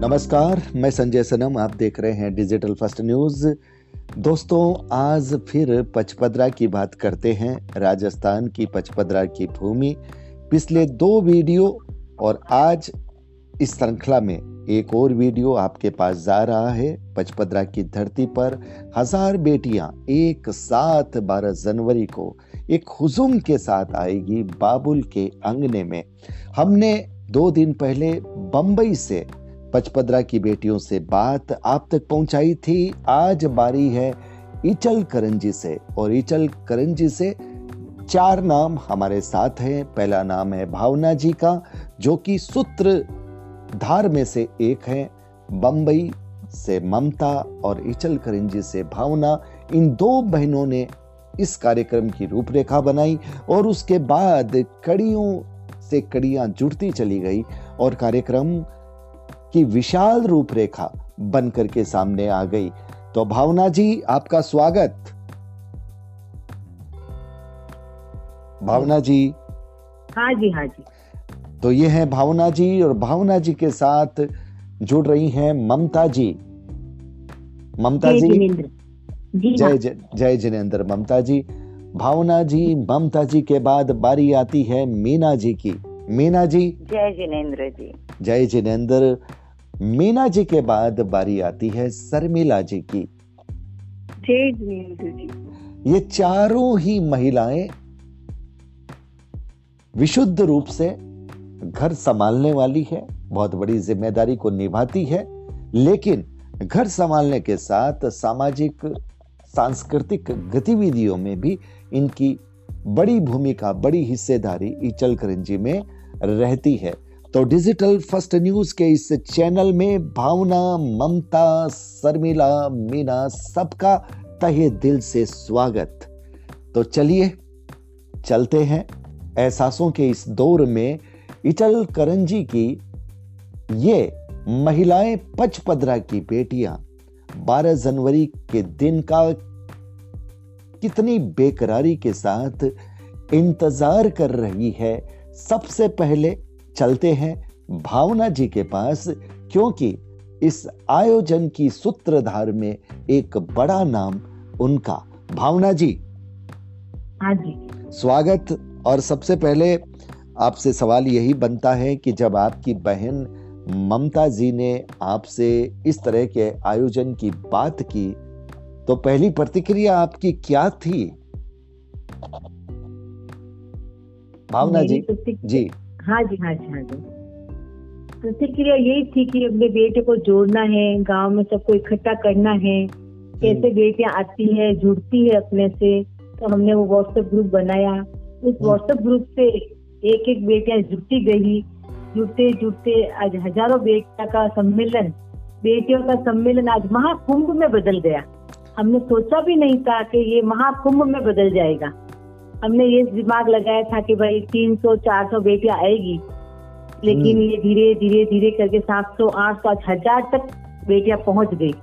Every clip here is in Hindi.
नमस्कार, मैं संजय सनम, आप देख रहे हैं डिजिटल फ़र्स्ट न्यूज़ दोस्तों, आज फिर पचपदरा की बात करते हैं, राजस्थान की पचपदरा की भूमि। पिछले दो वीडियो और आज इस श्रृंखला में एक और वीडियो आपके पास जा रहा है, पचपदरा की धरती पर हज़ार बेटियाँ एक साथ बारह जनवरी को एक हुजुम के साथ आएगी बाबुल के अंगने में। हमने दो दिन पहले बंबई से पचपदरा की बेटियों से बात आप तक पहुंचाई थी। आज बारी है इचल करंजी से। और इचल करंजी से चार नाम हमारे साथ हैं। पहला नाम है भावना जी का, जो कि सूत्र धार में से एक है। बंबई से ममता और इचल करंजी से भावना। इन दो बहनों ने इस कार्यक्रम की रूपरेखा बनाई और उसके बाद कड़ियों से कड़ियाँ जुड़ती चली गई। और कार्यक्रम की विशाल रूपरेखा बनकर के सामने आ गई। तो भावना जी आपका स्वागत। भावना जी। हाँ जी हाँ जी। तो ये है भावना जी और भावना जी के साथ जुड़ रही हैं ममता जी। ममता जी। हाँ। जय जय जय जिनेन्द्र। ममता जी भावना जी ममता जी के बाद बारी आती है मीना जी की। मीना जी। जय जिनेन्द्र जी। जय जिनेन्द्र। मीना जी के बाद बारी आती है शर्मिला जी की। ये चारों ही महिलाएँ विशुद्ध रूप से घर संभालने वाली है बहुत बड़ी ज़िम्मेदारी को निभाती है लेकिन घर संभालने के साथ सामाजिक सांस्कृतिक गतिविधियों में भी इनकी बड़ी भूमिका बड़ी हिस्सेदारी इचल करंजी में रहती है। तो डिजिटल फ़र्स्ट न्यूज़ के इस चैनल में भावना, ममता, शर्मिला, मीना सबका तहे दिल से स्वागत। तो चलिए, चलते हैं एहसासों के इस दौर में इटल करंजी की ये महिलाएँ पचपदरा की बेटियाँ। 12 जनवरी के दिन का कितनी बेकरारी के साथ इंतज़ार कर रही है। सबसे पहले चलते हैं भावना जी के पास क्योंकि इस आयोजन की सूत्रधार में एक बड़ा नाम उनका। भावना जी। हाँ जी। स्वागत। और सबसे पहले आपसे सवाल यही बनता है कि जब आपकी बहन ममता जी ने आपसे इस तरह के आयोजन की बात की तो पहली प्रतिक्रिया आपकी क्या थी? भावना जी। जी। हाँ जी हाँ जी हाँ जी। प्रतिक्रिया यही थी कि अपने बेटे को जोड़ना है गाँव में सबको इकट्ठा करना है कैसे बेटियाँ आती है जुड़ती है अपने से तो हमने वो व्हाट्सएप ग्रुप बनाया। उस व्हाट्सएप ग्रुप से एक एक बेटियाँ जुड़ती गई। जुड़ते जुड़ते आज हज़ारों बेटिया का सम्मेलन बेटियों का सम्मेलन आज महाकुंभ में बदल गया। हमने सोचा भी नहीं था कि ये महाकुंभ में बदल जाएगा। हमने ये दिमाग लगाया था कि भाई 300 400 बेटियाँ आएगी। लेकिन हम्म। ये धीरे धीरे धीरे करके 700 800 हज़ार तक बेटियाँ पहुँच गई।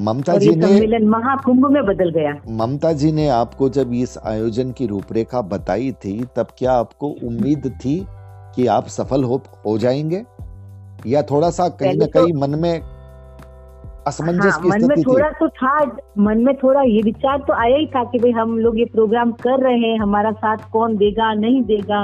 ममता जी ने सम्मेलन महाकुंभ में बदल गया। ममता जी ने आपको जब इस आयोजन की रूपरेखा बताई थी तब क्या आपको उम्मीद थी कि आप सफल हो हो जाएँगे? या थोड़ा सा कहीं ना तो- कहीं मन में असमंजस हाँ की मन में थोड़ा तो था मन में थोड़ा ये विचार तो आया ही था कि भाई हम लोग ये प्रोग्राम कर रहे हैं हमारा साथ कौन देगा नहीं देगा?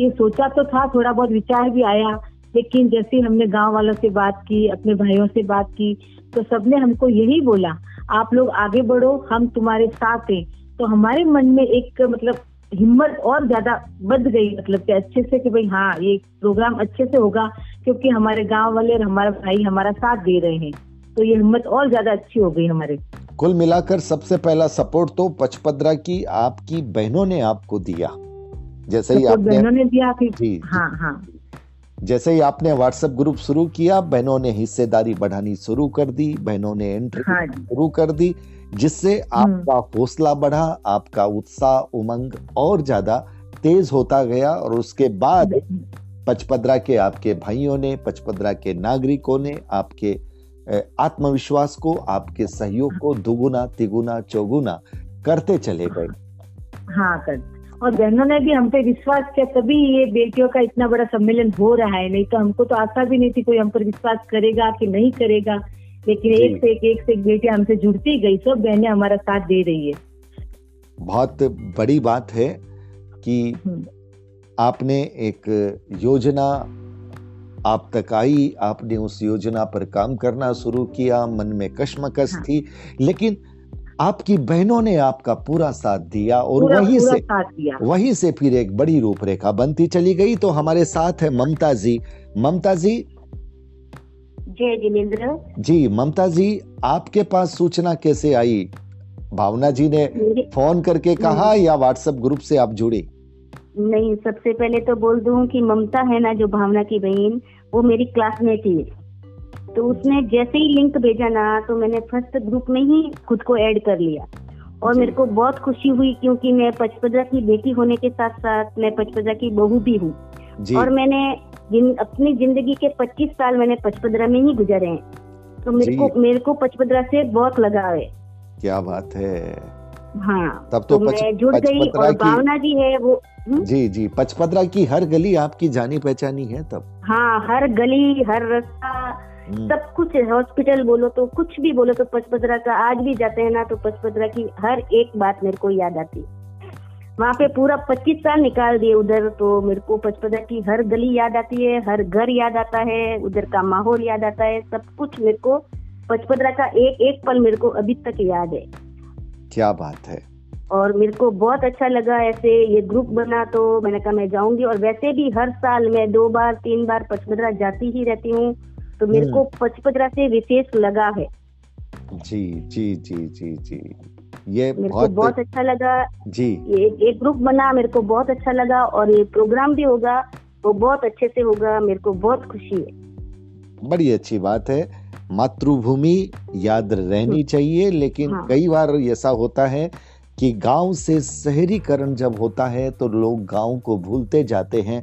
ये सोचा तो था थोड़ा बहुत विचार भी आया लेकिन जैसे ही हमने गाँव वालों से बात की अपने भाइयों से बात की तो सबने हमको यही बोला आप लोग आगे बढ़ो हम तुम्हारे साथ हैं। तो हमारे मन में एक मतलब हिम्मत और ज़्यादा बढ़ गई मतलब कि अच्छे से कि भाई हाँ ये प्रोग्राम अच्छे से होगा क्योंकि हमारे गाँव वाले और हमारा भाई हमारा साथ दे रहे हैं। तो ये हिम्मत और ज़्यादा अच्छी हो गई हमारे। कुल मिलाकर सबसे पहला सपोर्ट तो पचपदरा की आपकी बहनों ने आपको दिया। जैसे ही आपने बहनों ने दिया जी, जी। हाँ हाँ। जैसे ही आपने व्हाट्सएप ग्रुप शुरू किया बहनों ने हिस्सेदारी बढ़ानी शुरू कर दी बहनों ने एंट्री हाँ शुरू कर दी जिससे आपका हौसला बढ़ा आपका उत्साह उमंग और ज़्यादा तेज होता गया और उसके बाद पचपदरा के आपके भाइयों ने पचपदरा के नागरिकों ने आपके आत्मविश्वास को आपके सहयोग को दुगुना तिगुना चौगुना करते चले गए। हाँ कर। और बहनों ने भी हम पे विश्वास किया तभी ये बेटियों का इतना बड़ा सम्मेलन हो रहा है। नहीं तो हमको तो आशा भी नहीं थी कोई हम पर विश्वास करेगा कि नहीं करेगा लेकिन एक से एक एक से एक बेटियाँ हमसे जुड़ती गई सब बहनें हमारा साथ दे रही है। बहुत बड़ी बात है कि हम्म। आपने एक योजना आप तक आई आपने उस योजना पर काम करना शुरू किया मन में कश्मकश हाँ। थी लेकिन आपकी बहनों ने आपका पूरा साथ दिया और पूरा, वहीं पूरा से वहीं से फिर एक बड़ी रूपरेखा बनती चली गई। तो हमारे साथ है ममता जी। ममता जी? जय जिनेन्द्र। जी ममता जी आपके पास सूचना कैसे आई? भावना जी ने फ़ोन करके कहा या व्हाट्सएप ग्रुप से आप जुड़ी? नहीं सबसे पहले तो बोल दूँ कि ममता है ना जो भावना की बहन वो मेरी क्लासमेट ही। तो उसने जैसे ही लिंक भेजा ना तो मैंने फ़र्स्ट ग्रुप में ही खुद को ऐड कर लिया। और मेरे को बहुत खुशी हुई क्योंकि मैं पचपदरा की बेटी होने के साथ साथ मैं पचपदरा की बहू भी हूँ। और मैंने जिन, अपनी ज़िंदगी के 25 साल मैंने पचपदरा में ही गुजरे हैं। तो मेरे को मेरे को पचपदरा से बहुत लगाव है। क्या बात है। हाँ तब तो, तो पच, मैं जुड़ गई और भावना जी है वो हुँ? हम्म? जी जी पचपदरा की हर गली आपकी जानी पहचानी है तब। हाँ हर गली हर रास्ता हम्म। सब कुछ हॉस्पिटल बोलो तो कुछ भी बोलो तो पचपदरा का आज भी जाते हैं ना तो पचपदरा की हर एक बात मेरे को याद आती है। वहाँ पे पूरा पच्चीस साल निकाल दिए उधर तो मेरे को पचपदरा की हर गली याद आती है हर घर याद आता है उधर का माहौल याद आता है सब कुछ मेरे को पचपदरा का एक एक पल मेरे को अभी तक याद है। क्या बात है। और मेरे को बहुत अच्छा लगा ऐसे ये ग्रुप बना तो मैंने कहा मैं जाऊँगी। और वैसे भी हर साल मैं दो बार तीन बार पचपदरा जाती ही रहती हूँ। तो मेरे को हम्म। पचपदरा से विशेष लगा है। जी जी जी जी जी। ये मेरे बहुत को बहुत अच्छा लगा। जी। ये एक ग्रुप बना मेरे को बहुत अच्छा लगा। और ये प्रोग्राम भी होगा वो बहुत अच्छे से होगा। मेरे को बहुत खुशी है। बड़ी अच्छी बात है। मातृभूमि याद रहनी हम्म। चाहिए लेकिन हाँ। कई बार ऐसा होता है कि गाँव से शहरीकरण जब होता है तो लोग गाँव को भूलते जाते हैं।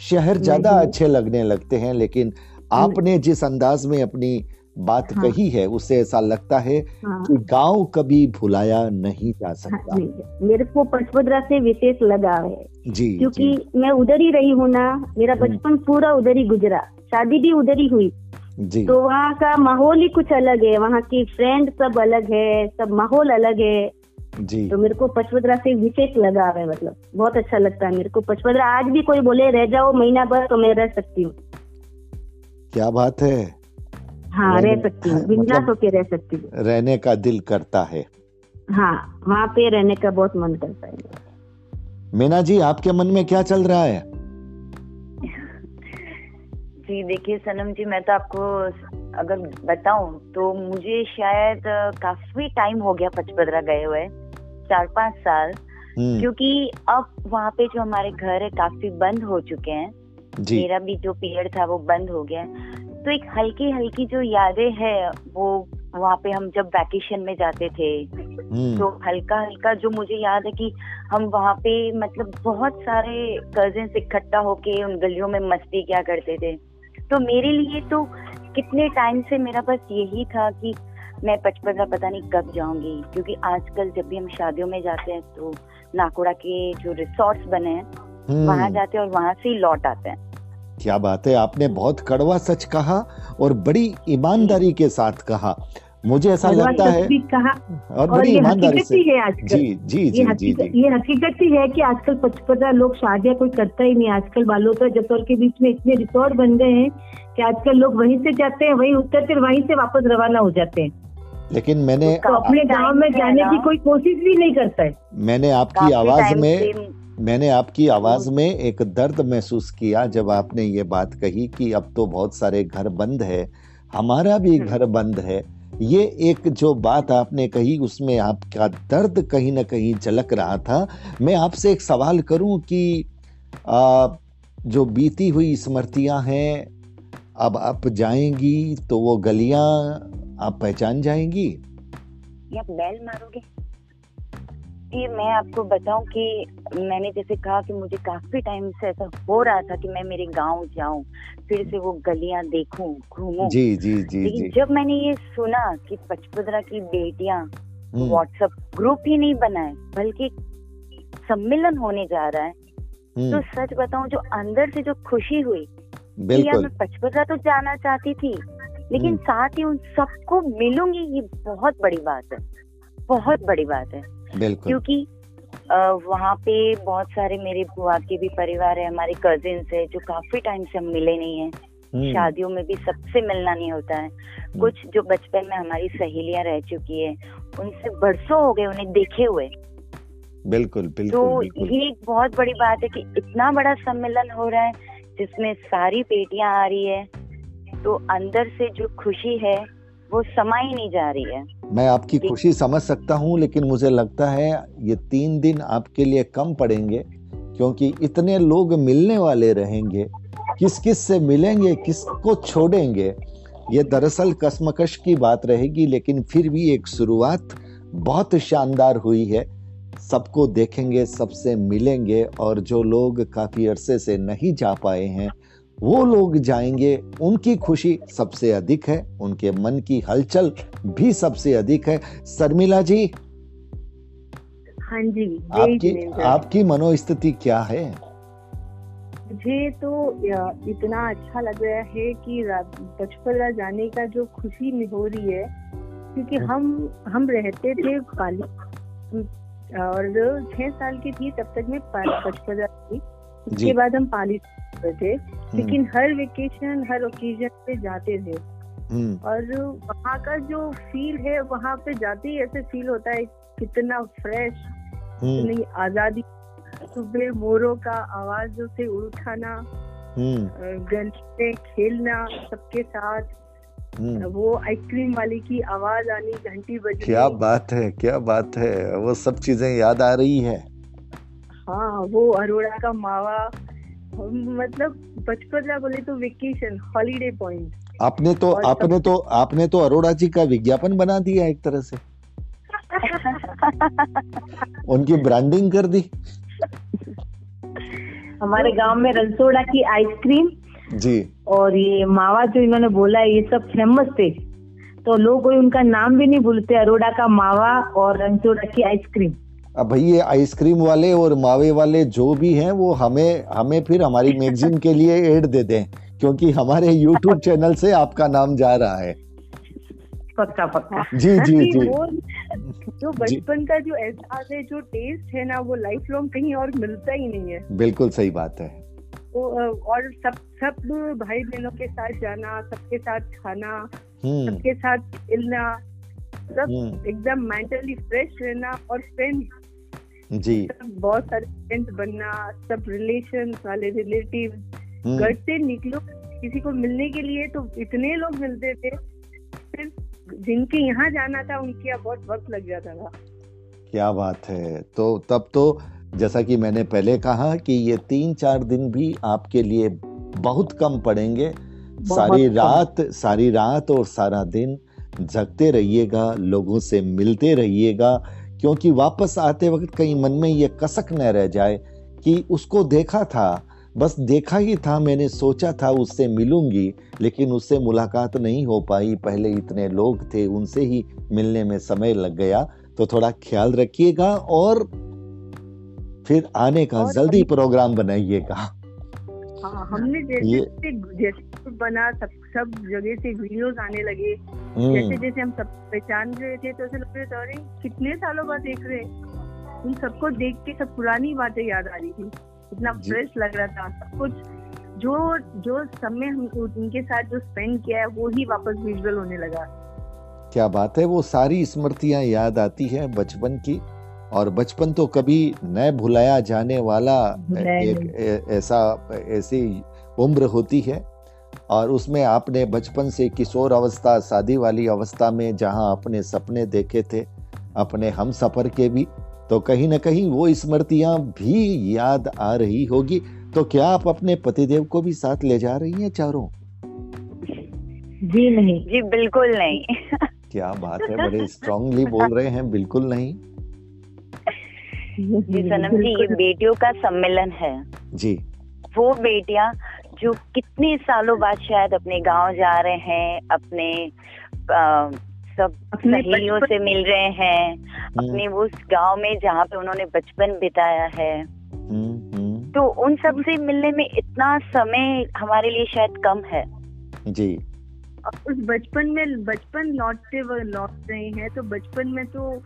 शहर ज़्यादा अच्छे लगने लगते हैं लेकिन आपने जिस अंदाज में अपनी बात हाँ। कही है उससे ऐसा लगता है हाँ। कि गाँव कभी भुलाया नहीं जा हाँ, सकता। हाँ, मेरे को पचपदरा से विशेष लगा है। जी क्योंकि जी। मैं उधर ही रही हूँ ना मेरा हम्म। बचपन पूरा उधर ही गुजरा। शादी भी उधर ही हुई। जी। तो वहाँ का माहौल ही कुछ अलग है। वहाँ की फ्रेंड सब अलग है सब माहौल अलग है। जी। तो मेरे को पचपदरा से विशेष लगा है मतलब। बहुत अच्छा लगता है मेरे को। पचपदरा आज भी कोई बोले रह जाओ महीना भर तो मैं रह सकती हूँ। क्या बात है? हाँ रह सकती हूँ। बिंदास मतलब होके रह सकती हूँ। रहने का दिल करता है। हाँ वहाँ पे रहने का बहुत मन करता है। मीना जी आपके मन में क्या चल रहा है? जी देखिए सनम जी मैं तो आपको अगर बताऊँ तो मुझे शायद काफ़ी टाइम हो गया पचपदरा गए हुए। चार पाँच साल हम्म। क्योंकि अब वहाँ पे जो हमारे घर है काफ़ी बंद हो चुके हैं मेरा भी जो पीरियड था वो बंद हो गया तो एक हल्की हल्की जो यादें है वो वहाँ पे हम जब वैकेशन में जाते थे हम्म। तो हल्का हल्का जो मुझे याद है कि हम वहाँ पे मतलब बहुत सारे कजिन इकट्ठा होके उन गलियों में मस्ती क्या करते थे तो मेरे लिए तो कितने टाइम से मेरा बस यही था कि मैं पचपन पता नहीं कब जाऊँगी क्योंकि आजकल जब भी हम शादियों में जाते हैं तो नाकोड़ा के जो रिसोर्ट्स बने हैं हम्म। वहाँ जाते हैं और वहाँ से ही लौट आते हैं। क्या बात है आपने बहुत कड़वा सच कहा और बड़ी ईमानदारी के साथ कहा। मुझे ऐसा लगता है कहा और बड़ी ईमानदारी से। है आजकल। जी जी जी जी जी। ये हकीकत ही है कि आजकल पचपन लोग शादियाँ कोई करता ही नहीं आजकल बालों का जसौर के बीच में इतने रिसोर्ट बन गए हैं कि आजकल लोग वहीं से जाते हैं वहीं उतरते वहीं से वापस रवाना हो जाते हैं। लेकिन मैंने तो अपने गाँव में जाने की कोई कोशिश भी नहीं करता है। मैंने आपकी आवाज़ में मैंने आपकी आवाज़ में एक दर्द महसूस किया जब आपने ये बात कही कि अब तो बहुत सारे घर बंद है हमारा भी हम्म। घर बंद है। ये एक जो बात आपने कही उसमें आपका दर्द कहीं ना कहीं झलक रहा था। मैं आपसे एक सवाल करूँ कि आ, जो बीती हुई स्मृतियाँ हैं अब आप जाएँगी तो वो गलियाँ आप पहचान जाएँगी? या बैल मारोगे? कि मैं आपको बताऊँ कि मैंने जैसे कहा कि मुझे काफ़ी टाइम से ऐसा हो रहा था कि मैं मेरे गाँव जाऊँ फिर से वो गलियाँ देखूँ घूमूं। जी जी जी लेकिन जब मैंने ये सुना कि पचपदरा की बेटियाँ व्हाट्सएप हम्म। ग्रुप ही नहीं बनाए बल्कि सम्मेलन होने जा रहा है हम्म, तो सच बताऊँ जो अंदर से जो खुशी हुई बिल्कुल। मैं पचपदरा तो जाना चाहती थी लेकिन हम्म। साथ ही उन सबको मिलूँगी ये बहुत बड़ी बात है। बहुत बड़ी बात है। बिल्कुल। क्योंकि वहाँ पे बहुत सारे मेरे बुआ के भी परिवार है हमारे कजिन है जो काफ़ी टाइम से हम मिले नहीं है। हम्म, शादियों में भी सबसे मिलना नहीं होता है। कुछ जो बचपन में हमारी सहेलियाँ रह चुकी है उनसे बरसों हो गए उन्हें देखे हुए। बिल्कुल तो बिल्कुल बिल्कुल। ये एक बहुत बड़ी बात है कि इतना बड़ा सम्मेलन हो रहा है जिसमें सारी बेटियाँ आ रही है। तो अंदर से जो खुशी है वो समा ही नहीं जा रही है। मैं आपकी खुशी समझ सकता हूँ लेकिन मुझे लगता है ये तीन दिन आपके लिए कम पड़ेंगे क्योंकि इतने लोग मिलने वाले रहेंगे किस किस से मिलेंगे किसको छोड़ेंगे ये दरअसल कसमकश की बात रहेगी लेकिन फिर भी एक शुरुआत बहुत शानदार हुई है। सबको देखेंगे सबसे मिलेंगे और जो लोग काफ़ी अरसे से नहीं जा पाए हैं वो लोग जाएँगे उनकी खुशी सबसे अधिक है उनके मन की हलचल भी सबसे अधिक है। शर्मिला जी हाँ जी आपकी आपकी मनोस्थिति क्या है? मुझे तो इतना अच्छा लग रहा है कि रा- पचपदरा जाने का जो खुशी में हो रही है। क्योंकि हम्म। हम हम रहते थे पाली और छह साल की थी तब तक मैं पा- थी। उसके बाद हम पाली थे। लेकिन हर वेकेशन हर ओकेजन पे जाते थे। हम्म, और वहाँ का जो फील है वहाँ पे जाते ही ऐसे फील होता है कितना फ्रेश हम्म, इतनी आज़ादी। सुबह मोरों का आवाजों से उठाना हम्म, गली में खेलना सबके साथ। हम्म। वो आइसक्रीम वाले की आवाज़ आनी घंटी बजनी। क्या बात है क्या बात है। वो सब चीज़ें याद आ रही है। हाँ वो अरोड़ा का मावा मतलब बचपन बोले तो वेकेशन हॉलीडे पॉइंट आपने तो आपने तो आपने तो अरोड़ा जी का विज्ञापन बना दिया एक तरह से। उनकी ब्रांडिंग कर दी। हमारे गाँव में रनसोड़ा की आइसक्रीम जी। और ये मावा जो इन्होंने बोला है, ये सब फ़ेमस थे। तो लोग कोई उनका नाम भी नहीं भूलते अरोड़ा का मावा और रनसोड़ा की आइसक्रीम अब भाई ये आइसक्रीम वाले और मावे वाले जो भी हैं वो हमें हमें फिर हमारी मैगजीन के लिए एड दे दें क्योंकि हमारे यूट्यूब चैनल से आपका नाम जा रहा है। पक्का पक्का। जी जी जी। जो बचपन का जो एहसास है जो टेस्ट है ना वो लाइफ लॉन्ग कहीं और मिलता ही नहीं है। बिल्कुल सही बात है। तो और सब सब भाई बहनों के साथ जाना सबके साथ खाना हम्म। सबके साथ खेलना सब हम्म। एकदम मेंटली फ्रेश रहना और फ्रेंड्स जी। बहुत सारे फ्रेंड्स बनना सब रिलेशन वाले रिलेटिव हम्म, घर से निकलो किसी को मिलने के लिए तो इतने लोग मिलते थे। फिर जिनके यहाँ जाना था उनके यहाँ बहुत वक्त लग जाता था। क्या बात है। तो तब तो जैसा कि मैंने पहले कहा कि ये तीन चार दिन भी आपके लिए बहुत कम पड़ेंगे। सारी। रात सारी रात और सारा दिन जगते रहिएगा लोगों से मिलते रहिएगा। क्योंकि वापस आते वक्त कहीं मन में ये कसक न रह जाए कि उसको देखा था। बस देखा ही था मैंने सोचा था उससे मिलूँगी लेकिन उससे मुलाकात नहीं हो पाई। पहले इतने लोग थे उनसे ही मिलने में समय लग गया। तो थोड़ा ख्याल रखिएगा और फिर आने का जल्दी प्रोग्राम बनाइएगा। हाँ हमने जैसे ये- जैसे जैसे बना सब सब जगह से वीडियोस आने लगे जैसे हम्म, जैसे हम सब पहचान रहे थे तो ऐसे लग रहे थे अरे कितने सालों बाद देख रहे हैं। उन सबको देख के सब पुरानी बातें याद आ रही थी। इतना फ्रेश लग रहा था। सब कुछ जो जो समय हम उनके साथ जो स्पेंड किया है वो ही वापस विजुअल होने लगा। क्या बात है वो सारी स्मृतियाँ याद आती है बचपन की। और बचपन तो कभी न भुलाया जाने वाला एक ऐसा ऐसी उम्र होती है। और उसमें आपने बचपन से किशोर अवस्था शादी वाली अवस्था में जहाँ अपने सपने देखे थे अपने हम सफ़र के भी तो कहीं ना कहीं वो स्मृतियाँ भी याद आ रही होगी। तो क्या आप अपने पतिदेव को भी साथ ले जा रही हैं चारों? जी नहीं। जी बिल्कुल नहीं। क्या बात है बड़े स्ट्रांगली बोल रहे हैं बिल्कुल नहीं। जी सनम जी ये बेटियों का सम्मेलन है। जी। वो बेटियाँ जो कितने सालों बाद शायद अपने गाँव जा रहे हैं अपने अ, सब सहेलियों से मिल रहे हैं हम्म। अपने उस गाँव में जहाँ पे उन्होंने बचपन बिताया है। हम्म, तो उन सबसे मिलने में इतना समय हमारे लिए शायद कम है। जी। उस बचपन में बचपन लौटते लौट रहे हैं तो बचपन में तो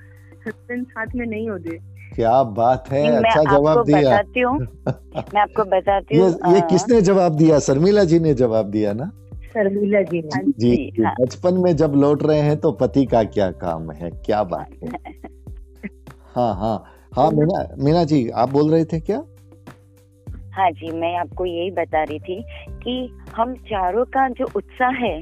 हस्बैंड साथ में नहीं होते। क्या बात है अच्छा जवाब दिया। बताती हूँ मैं आपको बताती हूँ ये, ये किसने जवाब दिया? शर्मिला जी ने जवाब दिया ना? शर्मिला जी ने। जी, जी हाँ। बचपन में जब लौट रहे हैं तो पति का क्या काम है? क्या बात है? हाँ हाँ। हाँ मीना मीना जी आप बोल रहे थे क्या? हाँ जी मैं आपको यही बता रही थी कि हम चारों का जो उत्साह है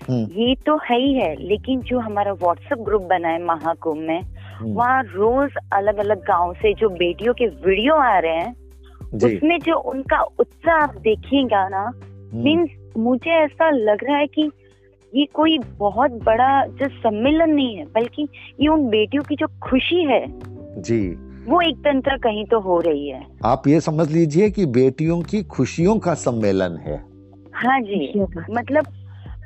हम्म। ये तो है ही है लेकिन जो हमारा व्हाट्सएप ग्रुप बना है महाकुंभ में। वहाँ रोज अलग अलग गाँव से जो बेटियों के वीडियो आ रहे हैं उसमें जो उनका उत्साह आप देखिएगा ना मीन्स हम्म। मुझे ऐसा लग रहा है कि ये कोई बहुत बड़ा जो सम्मेलन नहीं है बल्कि ये उन बेटियों की जो खुशी है जी। वो एक तंत्र कहीं तो हो रही है। आप ये समझ लीजिए कि बेटियों की खुशियों का सम्मेलन है। हाँ जी मतलब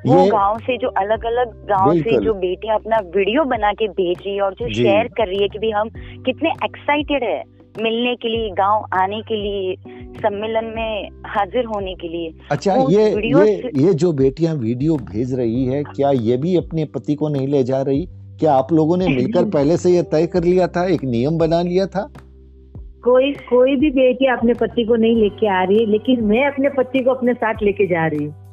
वो गाँव से जो अलग अलग गाँव से जो बेटियाँ अपना वीडियो बना के भेज रही है और जो शेयर कर रही है कि भी हम कितने एक्साइटेड है मिलने के लिए गाँव आने के लिए सम्मेलन में हाजिर होने के लिए। अच्छा ये ये ये जो बेटियाँ वीडियो भेज रही है क्या ये भी अपने पति को नहीं ले जा रही? क्या आप लोगों ने मिलकर पहले से ये तय कर लिया था एक नियम बना लिया था? कोई कोई भी बेटी अपने पति को नहीं लेके आ रही लेकिन मैं अपने पति को अपने साथ लेके जा रही हूँ।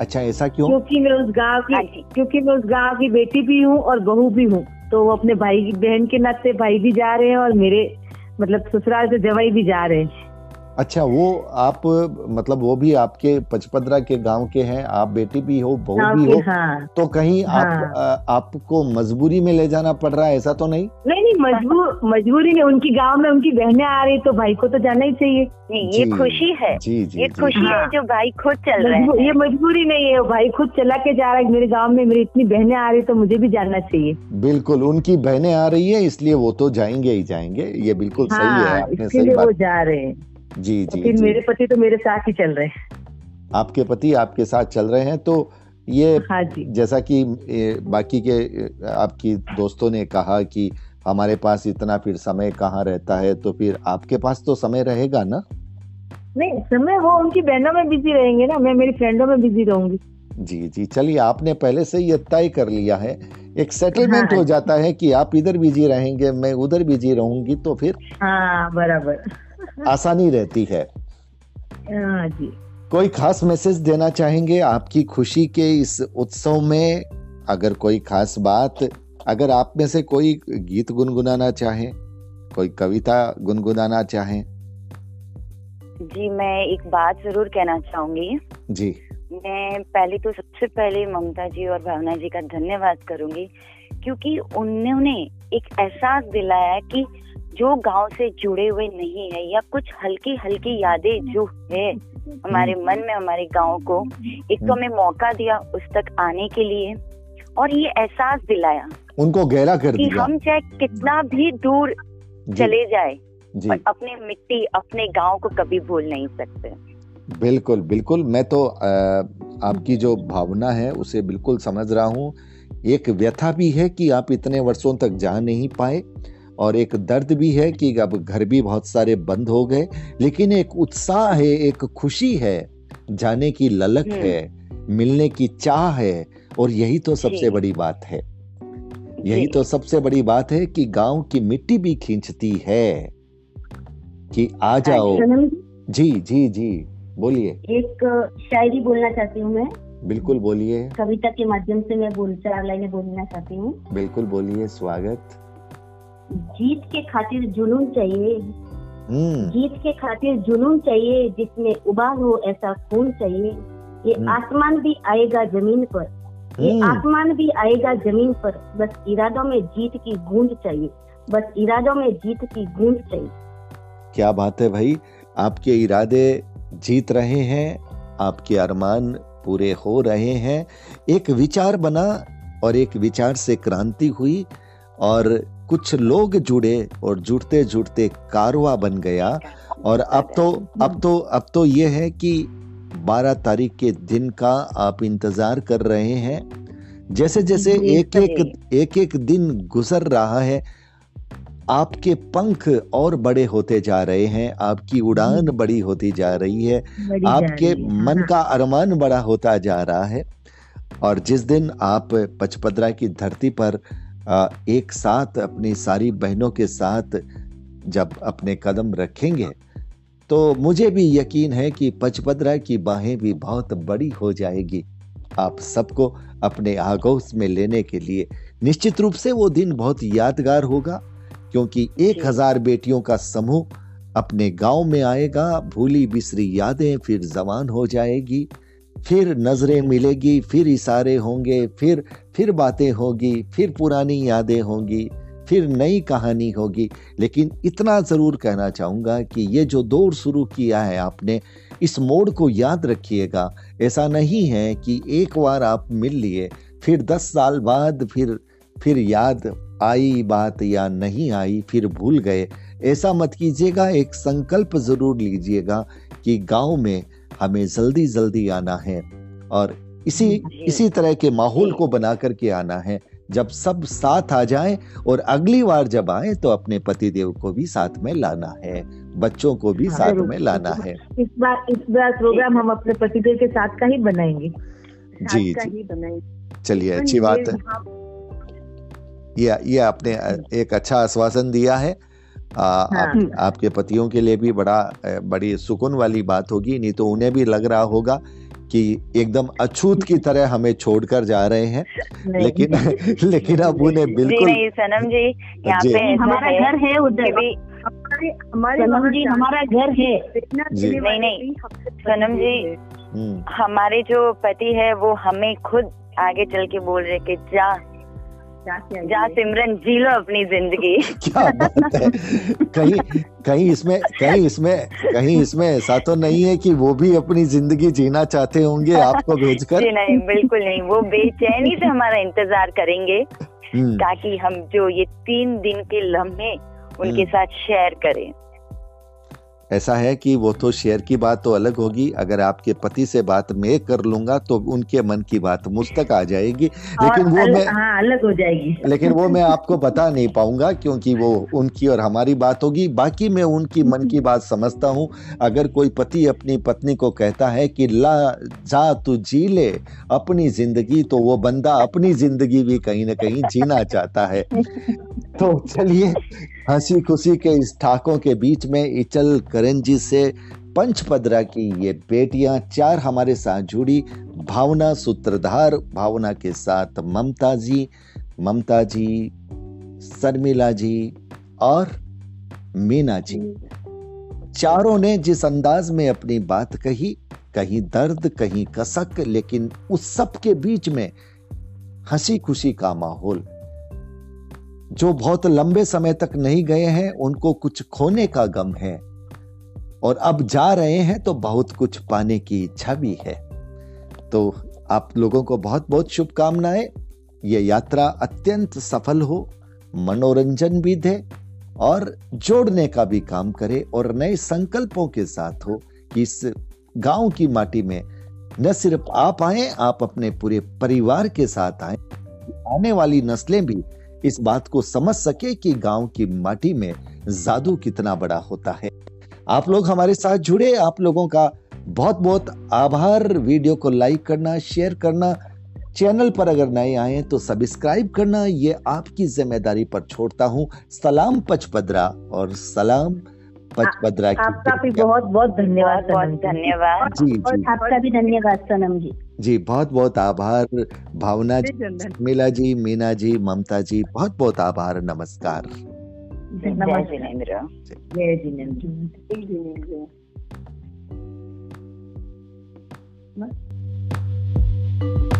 अच्छा ऐसा क्यों? क्योंकि मैं उस गाँव की हाँ क्योंकि मैं उस गाँव की बेटी भी हूँ और बहू भी हूँ। तो वो अपने भाई की बहन के नाते भाई भी जा रहे हैं और मेरे मतलब ससुराल से जवाई भी जा रहे हैं। अच्छा वो आप मतलब वो भी आपके पचपदरा के गाँव के हैं आप बेटी भी हो बहू भी हो हाँ, तो कहीं हाँ, आप आ, आपको मजबूरी में ले जाना पड़ रहा है ऐसा तो नहीं? नहीं नहीं मजबूर मजबूरी नहीं उनकी गाँव में उनकी बहनें आ रही तो भाई को तो जाना ही चाहिए। ये खुशी है जी जी ये खुशी हाँ, है। जो भाई खुद चल रहा है। ये मजबूरी नहीं है भाई खुद चला के जा रहा है मेरे गाँव में मेरी इतनी बहनें आ रही तो मुझे भी जाना चाहिए। बिल्कुल उनकी बहनें आ रही है इसलिए वो तो जाएँगे ही जाएँगे ये बिल्कुल सही है हाँ, आपने सही बात जा रहे हैं। जी जी फिर मेरे पति तो मेरे साथ ही चल रहे हैं। आपके पति आपके साथ चल रहे हैं तो ये हाँ जी। जैसा कि बाकी के आपकी दोस्तों ने कहा कि हमारे पास इतना फिर समय कहाँ रहता है तो फिर आपके पास तो समय रहेगा ना? नहीं समय वो उनकी बहनों में बिज़ी रहेंगे ना मैं मेरी फ्रेंडों में बिज़ी रहूँगी। जी जी चलिए आपने पहले से ये तय कर लिया है एक सेटलमेंट हाँ, हो जाता है कि आप इधर बिज़ी रहेंगे मैं उधर बिज़ी रहूँगी तो फिर? हाँ बराबर। आसानी रहती है। हाँ जी। कोई खास मैसेज देना चाहेंगे आपकी खुशी के इस उत्सव में? अगर कोई खास बात अगर आप में से कोई गीत गुनगुनाना चाहे कोई कविता गुनगुनाना चाहे? जी मैं एक बात ज़रूर कहना चाहूँगी। जी। मैं पहले तो सबसे पहले ममता जी और भावना जी का धन्यवाद करूँगी क्योंकि उन्होंने एक एहसास दिलाया कि जो गाँव से जुड़े हुए नहीं है या कुछ हल्की हल्की यादें जो है हमारे मन में हमारे गाँव को एक तो हमें मौका दिया उस तक आने के लिए और ये एहसास दिलाया उनको गहरा कर कि दिया। हम चाहे कितना भी दूर चले जाए पर अपने मिट्टी अपने गाँव को कभी भूल नहीं सकते। बिल्कुल बिल्कुल। मैं तो आपकी जो भावना है उसे बिल्कुल समझ रहा हूँ। एक व्यथा भी है कि आप इतने वर्षों तक जा नहीं पाए। और एक दर्द भी है कि अब घर भी बहुत सारे बंद हो गए लेकिन एक उत्साह है एक खुशी है जाने की ललक हम्म। है मिलने की चाह है और यही तो सबसे बड़ी बात है। यही तो सबसे बड़ी बात है कि गाँव की मिट्टी भी खींचती है। कि आ जाओ। जी जी जी बोलिए। एक शायरी बोलना चाहती हूँ मैं। बिल्कुल बोलिए। कविता के माध्यम से मैं बोल चार लाइनें बोलना चाहती हूँ। बिल्कुल बोलिए स्वागत। जीत के खातिर जुनून चाहिए। हम्म। जीत के खातिर जुनून चाहिए जिसमें उबाल हो ऐसा खून चाहिए। ये हम्म। आसमान भी आएगा ज़मीन पर। ये हम्म। आसमान भी आएगा ज़मीन पर। बस इरादों में जीत की गूंज चाहिए। बस इरादों में जीत की गूंज चाहिए। क्या बात है भाई? आपके इरादे जीत रहे हैं आपके अरमान पूरे हो रहे हैं। एक विचार बना और एक विचार से क्रांति हुई और कुछ लोग जुड़े और जुड़ते जुड़ते कारवा बन गया और अब तो अब तो अब तो ये है कि 12 तारीख के दिन का आप इंतज़ार कर रहे हैं जैसे जैसे एक एक एक एक दिन गुजर रहा है आपके पंख और बड़े होते जा रहे हैं आपकी उड़ान बड़ी होती जा रही है आपके रही है। मन हाँ। का अरमान बड़ा होता जा रहा है और जिस दिन आप पचपदरा की धरती पर एक साथ अपनी सारी बहनों के साथ जब अपने कदम रखेंगे तो मुझे भी यकीन है कि पचपदरा की बाहें भी बहुत बड़ी हो जाएगी। आप सबको अपने आगोश में लेने के लिए निश्चित रूप से वो दिन बहुत यादगार होगा क्योंकि एक हज़ार बेटियों का समूह अपने गाँव में आएगा भूली बिसरी यादें फिर जवान हो जाएगी। फिर नज़रें मिलेगी, फिर इशारे होंगे, फिर फिर बातें होगी, फिर पुरानी यादें होंगी, फिर नई कहानी होगी। लेकिन इतना ज़रूर कहना चाहूँगा कि ये जो दौर शुरू किया है आपने, इस मोड़ को याद रखिएगा। ऐसा नहीं है कि एक बार आप मिल लिए, फिर दस साल बाद फिर फिर याद आई बात या नहीं आई, फिर भूल गए। ऐसा मत कीजिएगा, एक संकल्प ज़रूर लीजिएगा कि गाँव में हमें जल्दी जल्दी आना है और इसी इसी तरह के माहौल को बना करके आना है। जब सब साथ आ जाएँ और अगली बार जब आए तो अपने पति देव को भी साथ में लाना है। बच्चों को भी हाँ, साथ में लाना है। इस बार इस बार प्रोग्राम हम अपने पतिदेव के साथ का ही बनाएँगे। जी जी। चलिए अच्छी हाँ, बात है। ये ये आपने एक अच्छा आश्वासन दिया है। आ, हाँ। आप, आपके पतियों के लिए भी बड़ा बड़ी सुकून वाली बात होगी नहीं तो उन्हें भी लग रहा होगा कि एकदम अछूत की तरह हमें छोड़कर जा रहे हैं। लेकिन लेकिन अब उन्हें बिल्कुल नहीं सनम जी यहाँ पे हमारा घर है उधर। भी हमारे सनम जी हमारा घर है। जी। नहीं नहीं। सनम जी हम्म। हमारे जो पति है वो हमें खुद आगे चल के बोल रहे कि जा। जा सिमरन जी लो अपनी ज़िंदगी। क्या बात है? कहीं कहीं इसमें कहीं इसमें कहीं इसमें ऐसा तो नहीं है कि वो भी अपनी ज़िंदगी जीना चाहते होंगे आपको भेजकर? नहीं बिल्कुल नहीं। वो बेचैनी से हमारा इंतज़ार करेंगे हम्म। ताकि हम जो ये तीन दिन के लम्हे उनके हम्म। साथ शेयर करें। ऐसा है कि वो तो शेयर की बात तो अलग होगी। अगर आपके पति से बात मैं कर लूँगा तो उनके मन की बात मुझ तक आ जाएगी। लेकिन वो मैं हाँ, अलग हो जाएगी। लेकिन वो मैं आपको बता नहीं पाऊँगा क्योंकि वो उनकी और हमारी बात होगी। बाकी मैं उनकी मन की बात समझता हूँ। अगर कोई पति अपनी पत्नी को कहता है कि ला जा तू जी ले अपनी ज़िंदगी तो वो बंदा अपनी ज़िंदगी भी कहीं ना कहीं जीना चाहता है। तो चलिए हँसी खुशी के इस ठाकों के बीच में इचल करंजी से पंचपदरा की ये बेटियाँ, चार हमारे साथ जुड़ी। भावना सूत्रधार, भावना के साथ ममता जी ममता जी, शर्मिला जी और मीना जी। चारों ने जिस अंदाज में अपनी बात कही, कहीं दर्द, कहीं कसक, लेकिन उस सब के बीच में हँसी खुशी का माहौल। जो बहुत लंबे समय तक नहीं गए हैं, उनको कुछ खोने का गम है। और अब जा रहे हैं तो बहुत कुछ पाने की इच्छा भी है। तो आप लोगों को बहुत बहुत शुभकामनाएँ। ये यात्रा अत्यंत सफल हो, मनोरंजन भी दे और जोड़ने का भी काम करे और नए संकल्पों के साथ हो कि इस गाँव की माटी में न सिर्फ़ आप आए, आप अपने पूरे परिवार के साथ आए। आने वाली नस्लें भी इस बात को समझ सके कि गाँव की माटी में जादू कितना बड़ा होता है। आप लोग हमारे साथ जुड़े। आप लोगों का बहुत बहुत आभार। वीडियो को लाइक करना शेयर करना। चैनल पर अगर नए आए तो सब्सक्राइब करना। ये आपकी ज़िम्मेदारी पर छोड़ता हूँ। सलाम पचपदरा और सलाम पचपदरा की आपका भी बहुत बहुत धन्यवाद धन्यवाद। जी जी। आपका भी धन्यवाद सनम जी। जी बहुत बहुत आभार। भावना जी मीला जी मीना जी ममता जी बहुत बहुत आभार। नमस्कार। जय जिनेन्द्र जय जिनेन्द्र जय जिनेन्द्र Thank you.